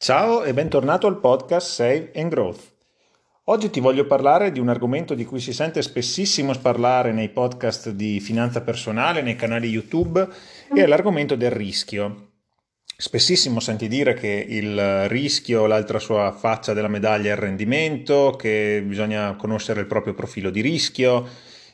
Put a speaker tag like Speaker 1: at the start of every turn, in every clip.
Speaker 1: Ciao e bentornato al podcast Save and Growth. Oggi ti voglio parlare di un argomento di cui si sente spessissimo parlare nei podcast di finanza personale, nei canali YouTube, e è l'argomento del rischio. Spessissimo senti dire che il rischio, l'altra sua faccia della medaglia è il rendimento, che bisogna conoscere il proprio profilo di rischio,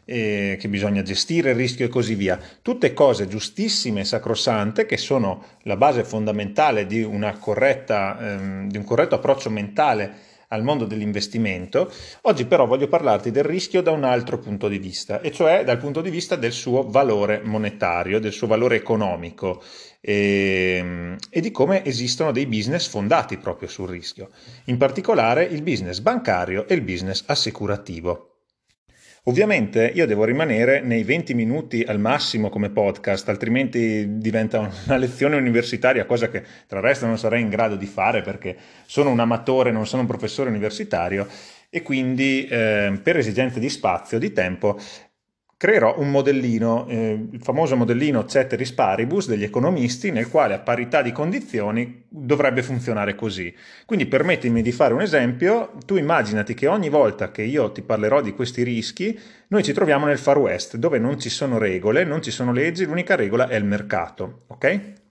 Speaker 1: eh, che bisogna gestire il rischio e così via. Tutte cose giustissime e sacrosante che sono la base fondamentale di, corretta, ehm, di un corretto approccio mentale al mondo dell'investimento. Oggi però voglio parlarti del rischio da un altro punto di vista, e cioè dal punto di vista del suo valore monetario, del suo valore economico e, ehm, e di come esistono dei business fondati proprio sul rischio, in particolare il business bancario e il business assicurativo. Ovviamente io devo rimanere nei 20 minuti al massimo come podcast, altrimenti diventa una lezione universitaria, cosa che tra il resto non sarei in grado di fare perché sono un amatore, non sono un professore universitario e quindi eh, per esigenze di spazio, di tempo, creerò un modellino, eh, il famoso modellino ceteris paribus degli economisti, nel quale a parità di condizioni dovrebbe funzionare così. Quindi permettimi di fare un esempio, tu immaginati che ogni volta che io ti parlerò di questi rischi, noi ci troviamo nel Far West, dove non ci sono regole, non ci sono leggi, l'unica regola è il mercato, ok?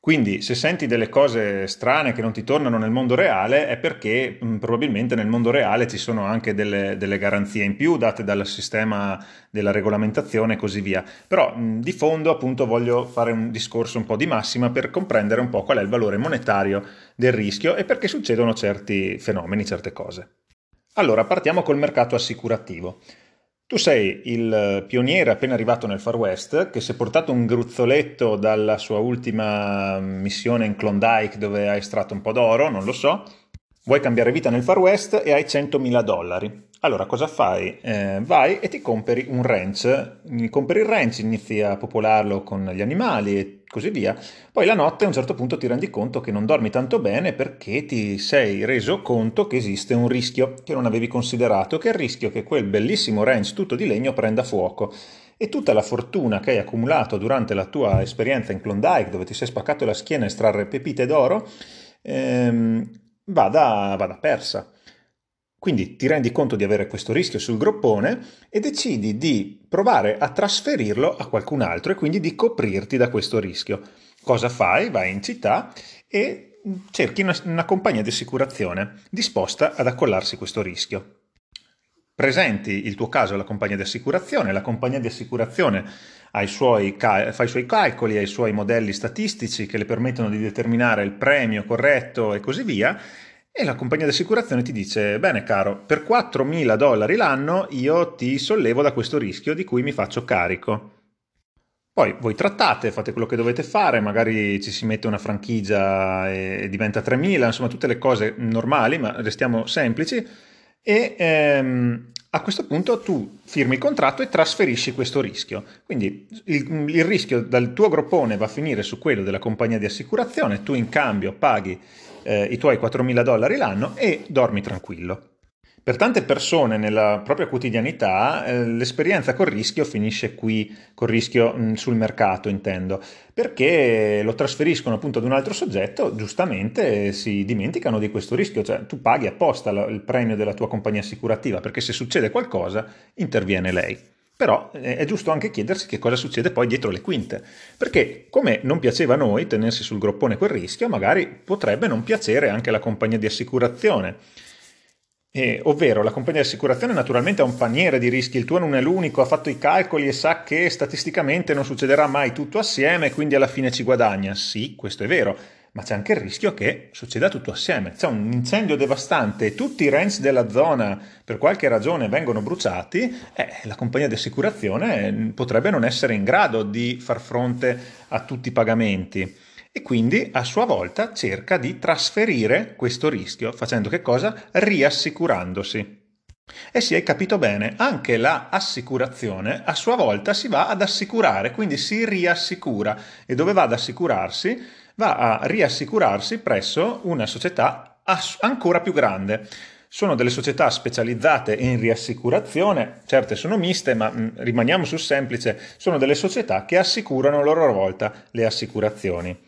Speaker 1: Quindi se senti delle cose strane che non ti tornano nel mondo reale è perché mh, mm, probabilmente nel mondo reale ci sono anche delle, delle, garanzie in più date dal sistema della regolamentazione e così via. Però mh, mm, di fondo appunto voglio fare un discorso un po' di massima per comprendere un po' qual è il valore monetario del rischio e perché succedono certi fenomeni, certe cose. Allora partiamo col mercato assicurativo. Tu sei il pioniere appena arrivato nel Far West che si è portato un gruzzoletto dalla sua ultima missione in Klondike dove ha estratto un po' d'oro, non lo so. Vuoi cambiare vita nel Far West e hai 100.000 dollari. Allora cosa fai? Eh, vai e ti compri un ranch, compri il ranch, inizi a popolarlo con gli animali e così via. Poi la notte a un certo punto ti rendi conto che non dormi tanto bene perché ti sei reso conto che esiste un rischio che non avevi considerato, che è il rischio che quel bellissimo ranch tutto di legno prenda fuoco. E tutta la fortuna che hai accumulato durante la tua esperienza in Klondike, dove ti sei spaccato la schiena a estrarre pepite d'oro, ehm, vada, vada persa. Quindi ti rendi conto di avere questo rischio sul groppone e decidi di provare a trasferirlo a qualcun altro e quindi di coprirti da questo rischio. Cosa fai? Vai in città e cerchi una, una compagnia di assicurazione disposta ad accollarsi questo rischio. Presenti il tuo caso alla compagnia di assicurazione, la compagnia di assicurazione suoi, fa i suoi calcoli, ha i suoi modelli statistici che le permettono di determinare il premio corretto e così via e la compagnia di assicurazione ti dice, bene caro, per 4.000 dollari l'anno io ti sollevo da questo rischio di cui mi faccio carico. Poi voi trattate, fate quello che dovete fare, magari ci si mette una franchigia e diventa 3.000, insomma tutte le cose normali, ma restiamo semplici. E ehm, a questo punto tu firmi il contratto e trasferisci questo rischio. Quindi il, il rischio dal tuo groppone va a finire su quello della compagnia di assicurazione, tu in cambio paghi eh, i tuoi 4.000 dollari l'anno e dormi tranquillo. Per tante persone nella propria quotidianità eh, l'esperienza col rischio finisce qui, col rischio mh, sul mercato intendo, perché lo trasferiscono appunto ad un altro soggetto, giustamente si dimenticano di questo rischio, cioè tu paghi apposta la, il premio della tua compagnia assicurativa perché se succede qualcosa interviene lei. Però eh, è giusto anche chiedersi che cosa succede poi dietro le quinte, perché come non piaceva a noi tenersi sul groppone quel rischio, magari potrebbe non piacere anche alla compagnia di assicurazione. Eh, ovvero la compagnia di assicurazione naturalmente ha un paniere di rischi, il tuo non è l'unico, ha fatto i calcoli e sa che statisticamente non succederà mai tutto assieme, quindi alla fine ci guadagna. Sì, questo è vero, ma c'è anche il rischio che succeda tutto assieme. C'è un incendio devastante e tutti i ranch della zona per qualche ragione vengono bruciati, eh, la compagnia di assicurazione potrebbe non essere in grado di far fronte a tutti i pagamenti e quindi a sua volta cerca di trasferire questo rischio facendo che cosa? Riassicurandosi. E sì, hai capito bene, anche la assicurazione a sua volta si va ad assicurare, quindi si riassicura e dove va ad assicurarsi? va a riassicurarsi presso una società ancora più grande. Sono delle società specializzate in riassicurazione, certe sono miste, ma mh, mm, rimaniamo sul semplice, sono delle società che assicurano a loro volta le assicurazioni.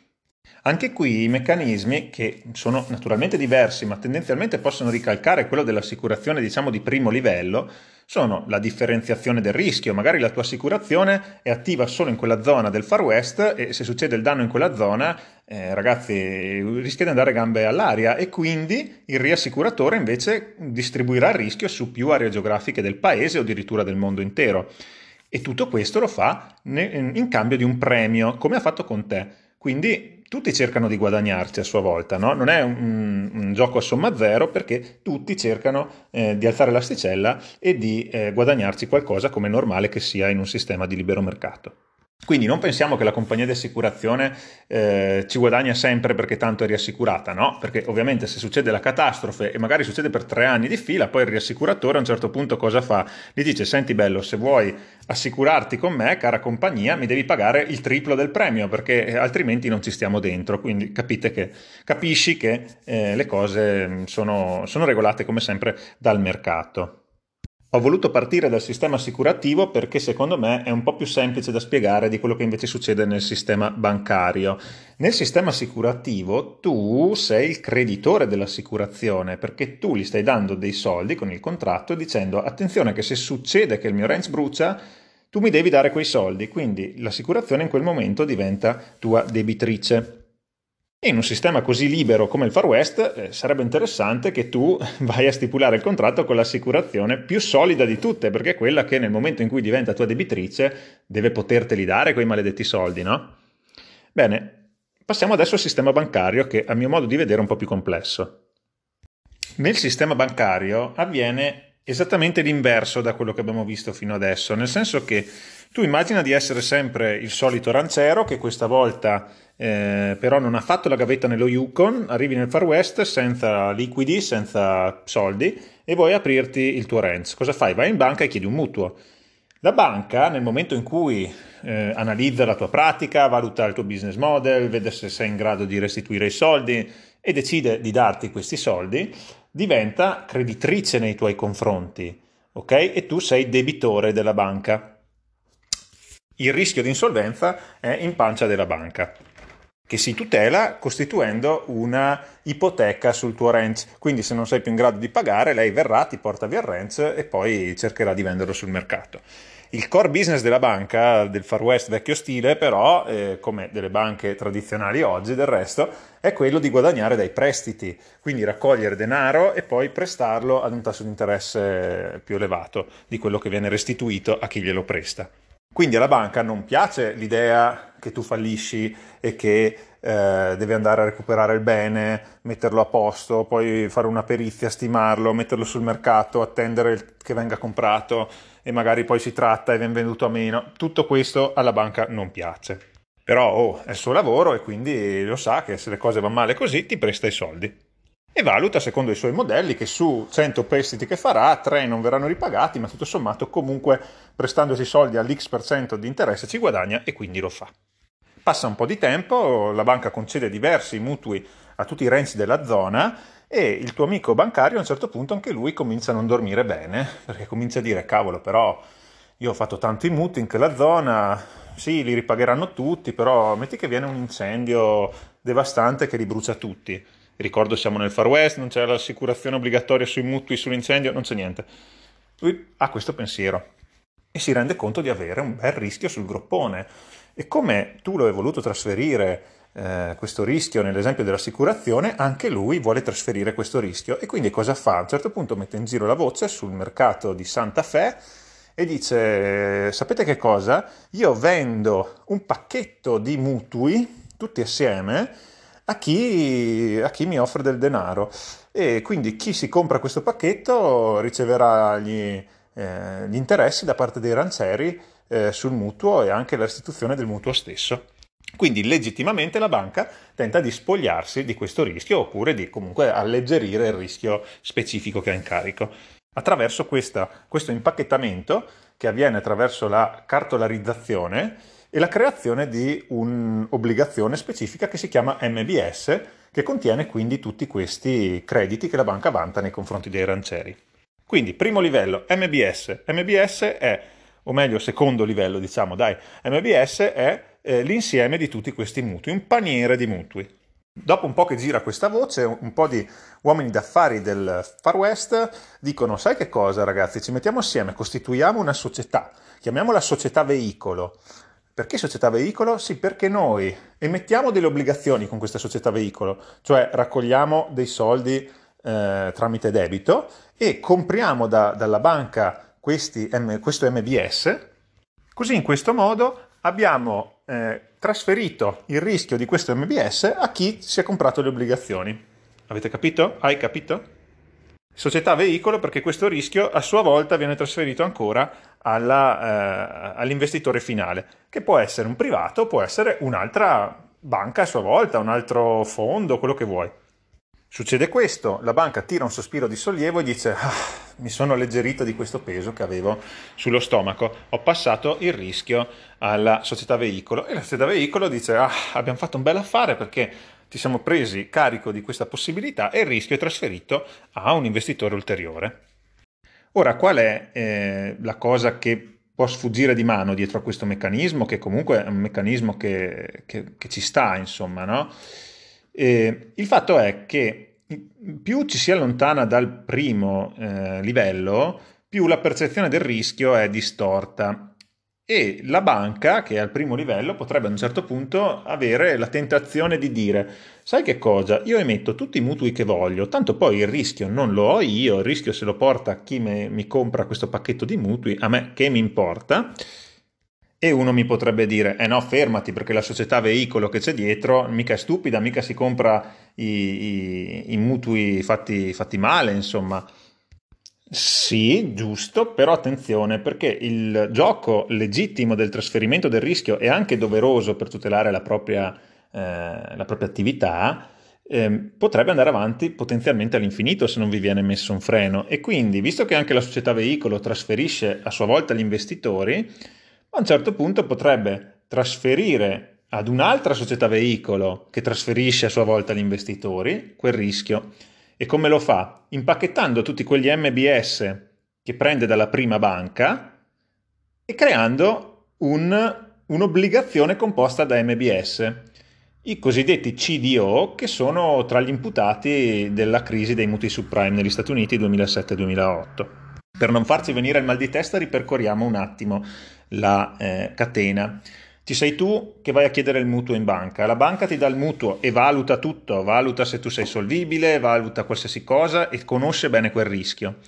Speaker 1: Anche qui i meccanismi, che sono naturalmente diversi, ma tendenzialmente possono ricalcare quello dell'assicurazione, diciamo, di primo livello, sono la differenziazione del rischio. Magari la tua assicurazione è attiva solo in quella zona del Far West e se succede il danno in quella zona, eh, ragazzi, rischia di andare gambe all'aria e quindi il riassicuratore invece distribuirà il rischio su più aree geografiche del paese o addirittura del mondo intero. E tutto questo lo fa in cambio di un premio, come ha fatto con te. Quindi tutti cercano di guadagnarci a sua volta, no? non è un, un, gioco a somma zero perché tutti cercano eh, di alzare l'asticella e di eh, guadagnarci qualcosa come è normale che sia in un sistema di libero mercato. Quindi non pensiamo che la compagnia di assicurazione eh, ci guadagna sempre perché tanto è riassicurata, no? Perché ovviamente se succede la catastrofe e magari succede per tre anni di fila, poi il riassicuratore a un certo punto cosa fa? Gli dice, senti bello, se vuoi assicurarti con me, cara compagnia, mi devi pagare il triplo del premio perché eh, altrimenti non ci stiamo dentro. Quindi capite che, capisci che eh, le cose mm, sono, sono regolate come sempre dal mercato. Ho voluto partire dal sistema assicurativo perché secondo me è un po' più semplice da spiegare di quello che invece succede nel sistema bancario. Nel sistema assicurativo tu sei il creditore dell'assicurazione perché tu gli stai dando dei soldi con il contratto dicendo attenzione che se succede che il mio ranch brucia tu mi devi dare quei soldi, quindi l'assicurazione in quel momento diventa tua debitrice. In un sistema così libero come il Far West eh, sarebbe interessante che tu vai a stipulare il contratto con l'assicurazione più solida di tutte, perché è quella che nel momento in cui diventa tua debitrice deve poterteli dare quei maledetti soldi, no? Bene, passiamo adesso al sistema bancario che a mio modo di vedere è un po' più complesso. Nel sistema bancario avviene esattamente l'inverso da quello che abbiamo visto fino adesso, nel senso che tu immagina di essere sempre il solito rancero che questa volta eh, però non ha fatto la gavetta nello Yukon, arrivi nel Far West senza liquidi, senza soldi e vuoi aprirti il tuo ranch. Cosa fai? Vai in banca e chiedi un mutuo. La banca, nel momento in cui eh, analizza la tua pratica, valuta il tuo business model, vede se sei in grado di restituire i soldi e decide di darti questi soldi, diventa creditrice nei tuoi confronti, ok? E tu sei debitore della banca. Il rischio di insolvenza è in pancia della banca che si tutela costituendo una ipoteca sul tuo ranch. Quindi se non sei più in grado di pagare, lei verrà, ti porta via il ranch e poi cercherà di venderlo sul mercato. Il core business della banca, del Far West vecchio stile, però, eh, come delle banche tradizionali oggi del resto, è quello di guadagnare dai prestiti, quindi raccogliere denaro e poi prestarlo ad un tasso di interesse più elevato di quello che viene restituito a chi glielo presta. Quindi alla banca non piace l'idea che tu fallisci e che eh, devi andare a recuperare il bene, metterlo a posto, poi fare una perizia, stimarlo, metterlo sul mercato, attendere che venga comprato e magari poi si tratta e viene venduto a meno. Tutto questo alla banca non piace. Però oh, è il suo lavoro e quindi lo sa che se le cose vanno male così ti presta i soldi e valuta secondo i suoi modelli che su 100 prestiti che farà 3 non verranno ripagati, ma tutto sommato comunque prestandosi soldi all'X% di interesse ci guadagna e quindi lo fa. Passa un po' di tempo, la banca concede diversi mutui a tutti i renzi della zona e il tuo amico bancario a un certo punto anche lui comincia a non dormire bene, perché comincia a dire cavolo però io ho fatto tanti mutui in quella zona, sì li ripagheranno tutti, però metti che viene un incendio devastante che li brucia tutti Ricordo siamo nel Far West, non c'è l'assicurazione obbligatoria sui mutui sull'incendio, non c'è niente. Lui ha questo pensiero e si rende conto di avere un bel rischio sul groppone. E come tu lo hai voluto trasferire eh, questo rischio nell'esempio dell'assicurazione, anche lui vuole trasferire questo rischio. E quindi cosa fa? A un certo punto mette in giro la voce sul mercato di Santa Fe e dice: Sapete che cosa? Io vendo un pacchetto di mutui tutti assieme a chi, a chi mi offre del denaro. E quindi chi si compra questo pacchetto riceverà gli, eh, gli interessi da parte dei rancieri eh, sul mutuo e anche la restituzione del mutuo stesso. Quindi legittimamente la banca tenta di spogliarsi di questo rischio oppure di comunque alleggerire il rischio specifico che ha in carico. Attraverso questa, questo impacchettamento che avviene attraverso la cartolarizzazione, e la creazione di un'obbligazione specifica che si chiama MBS, che contiene quindi tutti questi crediti che la banca vanta nei confronti dei rancieri. Quindi, primo livello, MBS. MBS è, o meglio, secondo livello, diciamo, dai, MBS è eh, l'insieme di tutti questi mutui, un paniere di mutui. Dopo un po' che gira questa voce, un po' di uomini d'affari del Far West dicono: Sai che cosa, ragazzi? Ci mettiamo assieme, costituiamo una società, chiamiamola società veicolo. Perché società veicolo? Sì, perché noi emettiamo delle obbligazioni con questa società veicolo, cioè raccogliamo dei soldi eh, tramite debito e compriamo da, dalla banca questi, questo MBS. Così in questo modo abbiamo eh, trasferito il rischio di questo MBS a chi si è comprato le obbligazioni. Avete capito? Hai capito? Società veicolo perché questo rischio a sua volta viene trasferito ancora alla, eh, all'investitore finale, che può essere un privato, può essere un'altra banca a sua volta, un altro fondo, quello che vuoi. Succede questo, la banca tira un sospiro di sollievo e dice ah, mi sono alleggerito di questo peso che avevo sullo stomaco, ho passato il rischio alla società veicolo e la società veicolo dice ah, abbiamo fatto un bel affare perché ci siamo presi carico di questa possibilità e il rischio è trasferito a un investitore ulteriore. Ora, qual è eh, la cosa che può sfuggire di mano dietro a questo meccanismo, che comunque è un meccanismo che, che, che ci sta, insomma, no? Eh, il fatto è che più ci si allontana dal primo eh, livello, più la percezione del rischio è distorta e la banca, che è al primo livello, potrebbe a un certo punto avere la tentazione di dire sai che cosa, io emetto tutti i mutui che voglio, tanto poi il rischio non lo ho io, il rischio se lo porta chi me, mi compra questo pacchetto di mutui, a me che mi importa, e uno mi potrebbe dire, eh no, fermati perché la società veicolo che c'è dietro mica è stupida, mica si compra i, i, i mutui fatti, fatti male, insomma. Sì, giusto, però attenzione perché il gioco legittimo del trasferimento del rischio è anche doveroso per tutelare la propria, eh, la propria attività, eh, potrebbe andare avanti potenzialmente all'infinito se non vi viene messo un freno. E quindi, visto che anche la società veicolo trasferisce a sua volta gli investitori, a un certo punto potrebbe trasferire ad un'altra società veicolo che trasferisce a sua volta gli investitori quel rischio. E come lo fa? Impacchettando tutti quegli MBS che prende dalla prima banca e creando un, un'obbligazione composta da MBS, i cosiddetti CDO che sono tra gli imputati della crisi dei mutui subprime negli Stati Uniti 2007-2008. Per non farci venire il mal di testa ripercorriamo un attimo la eh, catena. Ci sei tu che vai a chiedere il mutuo in banca, la banca ti dà il mutuo e valuta tutto, valuta se tu sei solvibile, valuta qualsiasi cosa e conosce bene quel rischio.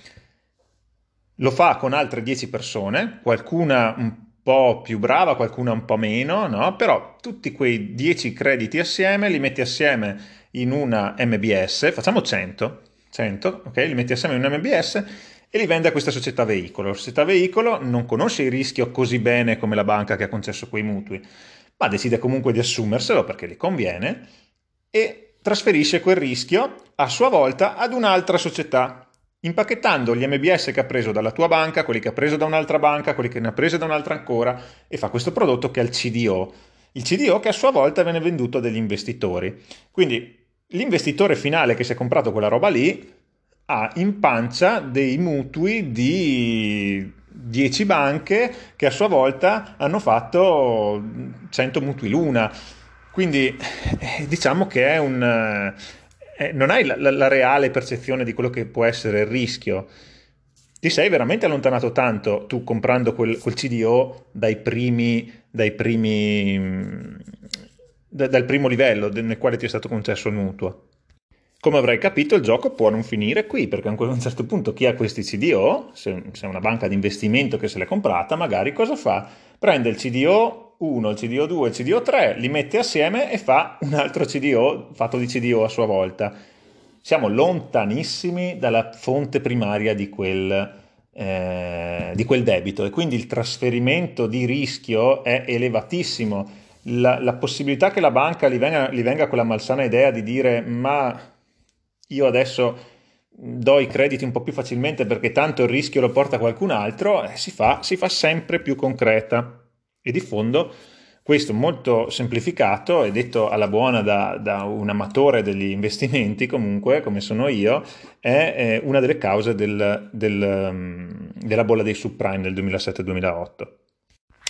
Speaker 1: Lo fa con altre 10 persone, qualcuna un po' più brava, qualcuna un po' meno, no? però tutti quei 10 crediti assieme li metti assieme in una MBS, facciamo 100, 100, ok? Li metti assieme in una MBS e li vende a questa società veicolo. La società veicolo non conosce il rischio così bene come la banca che ha concesso quei mutui, ma decide comunque di assumerselo perché gli conviene e trasferisce quel rischio a sua volta ad un'altra società, impacchettando gli MBS che ha preso dalla tua banca, quelli che ha preso da un'altra banca, quelli che ne ha preso da un'altra ancora e fa questo prodotto che è il CDO. Il CDO che a sua volta viene venduto dagli investitori. Quindi l'investitore finale che si è comprato quella roba lì ha in pancia dei mutui di 10 banche che a sua volta hanno fatto 100 mutui l'una. Quindi eh, diciamo che è un, eh, non hai la, la, la, reale percezione di quello che può essere il rischio. Ti sei veramente allontanato tanto tu comprando quel, quel CDO dai primi, dai primi, mm, da, dal primo livello nel quale ti è stato concesso il mutuo. Come avrai capito, il gioco può non finire qui, perché a un certo punto chi ha questi CDO, se, è una banca di investimento che se l'è comprata, magari cosa fa? Prende il CDO 1, il CDO 2, il CDO 3, li mette assieme e fa un altro CDO fatto di CDO a sua volta. Siamo lontanissimi dalla fonte primaria di quel, eh, di quel debito e quindi il trasferimento di rischio è elevatissimo. La, la possibilità che la banca gli venga, gli venga quella malsana idea di dire ma io adesso do i crediti un po' più facilmente perché tanto il rischio lo porta qualcun altro, eh, si, fa, si fa sempre più concreta. E di fondo questo molto semplificato e detto alla buona da, da, un amatore degli investimenti comunque, come sono io, è, è una delle cause del, del, um, della bolla dei subprime del 2007-2008.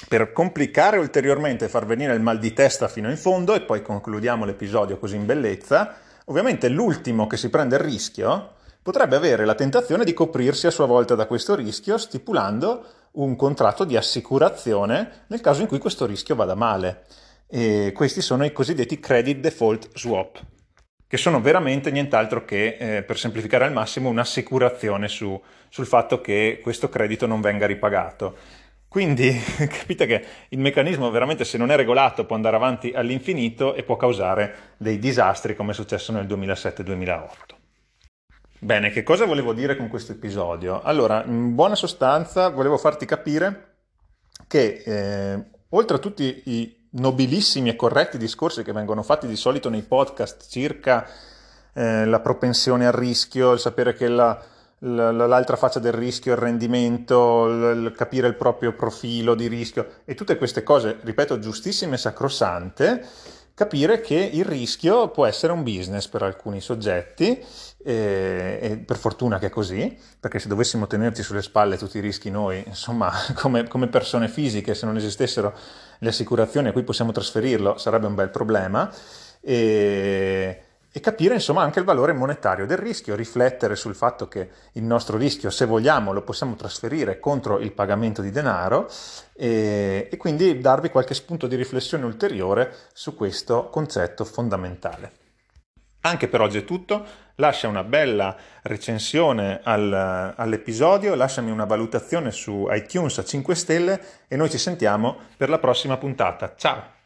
Speaker 1: per complicare ulteriormente e far venire il mal di testa fino in fondo e poi concludiamo l'episodio così in bellezza, ovviamente l'ultimo che si prende il rischio potrebbe avere la tentazione di coprirsi a sua volta da questo rischio stipulando un contratto di assicurazione nel caso in cui questo rischio vada male. E questi sono i cosiddetti credit default swap, che sono veramente nient'altro che, eh, per semplificare al massimo, un'assicurazione su, sul fatto che questo credito non venga ripagato. Quindi capite che il meccanismo veramente se non è regolato può andare avanti all'infinito e può causare dei disastri come è successo nel 2007-2008. Bene, che cosa volevo dire con questo episodio? Allora, in buona sostanza volevo farti capire che eh, oltre a tutti i nobilissimi e corretti discorsi che vengono fatti di solito nei podcast circa eh, la propensione al rischio, il sapere che la, l'altra faccia del rischio il rendimento, il capire il proprio profilo di rischio e tutte queste cose, ripeto, giustissime e sacrosante, capire che il rischio può essere un business per alcuni soggetti e, e, per fortuna che è così, perché se dovessimo tenerci sulle spalle tutti i rischi noi, insomma, come, come persone fisiche, se non esistessero le assicurazioni a cui possiamo trasferirlo, sarebbe un bel problema. E, e capire insomma anche il valore monetario del rischio, riflettere sul fatto che il nostro rischio, se vogliamo, lo possiamo trasferire contro il pagamento di denaro e, e quindi darvi qualche spunto di riflessione ulteriore su questo concetto fondamentale. Anche per oggi è tutto, lascia una bella recensione al, all'episodio, lasciami una valutazione su iTunes a 5 stelle e noi ci sentiamo per la prossima puntata. Ciao!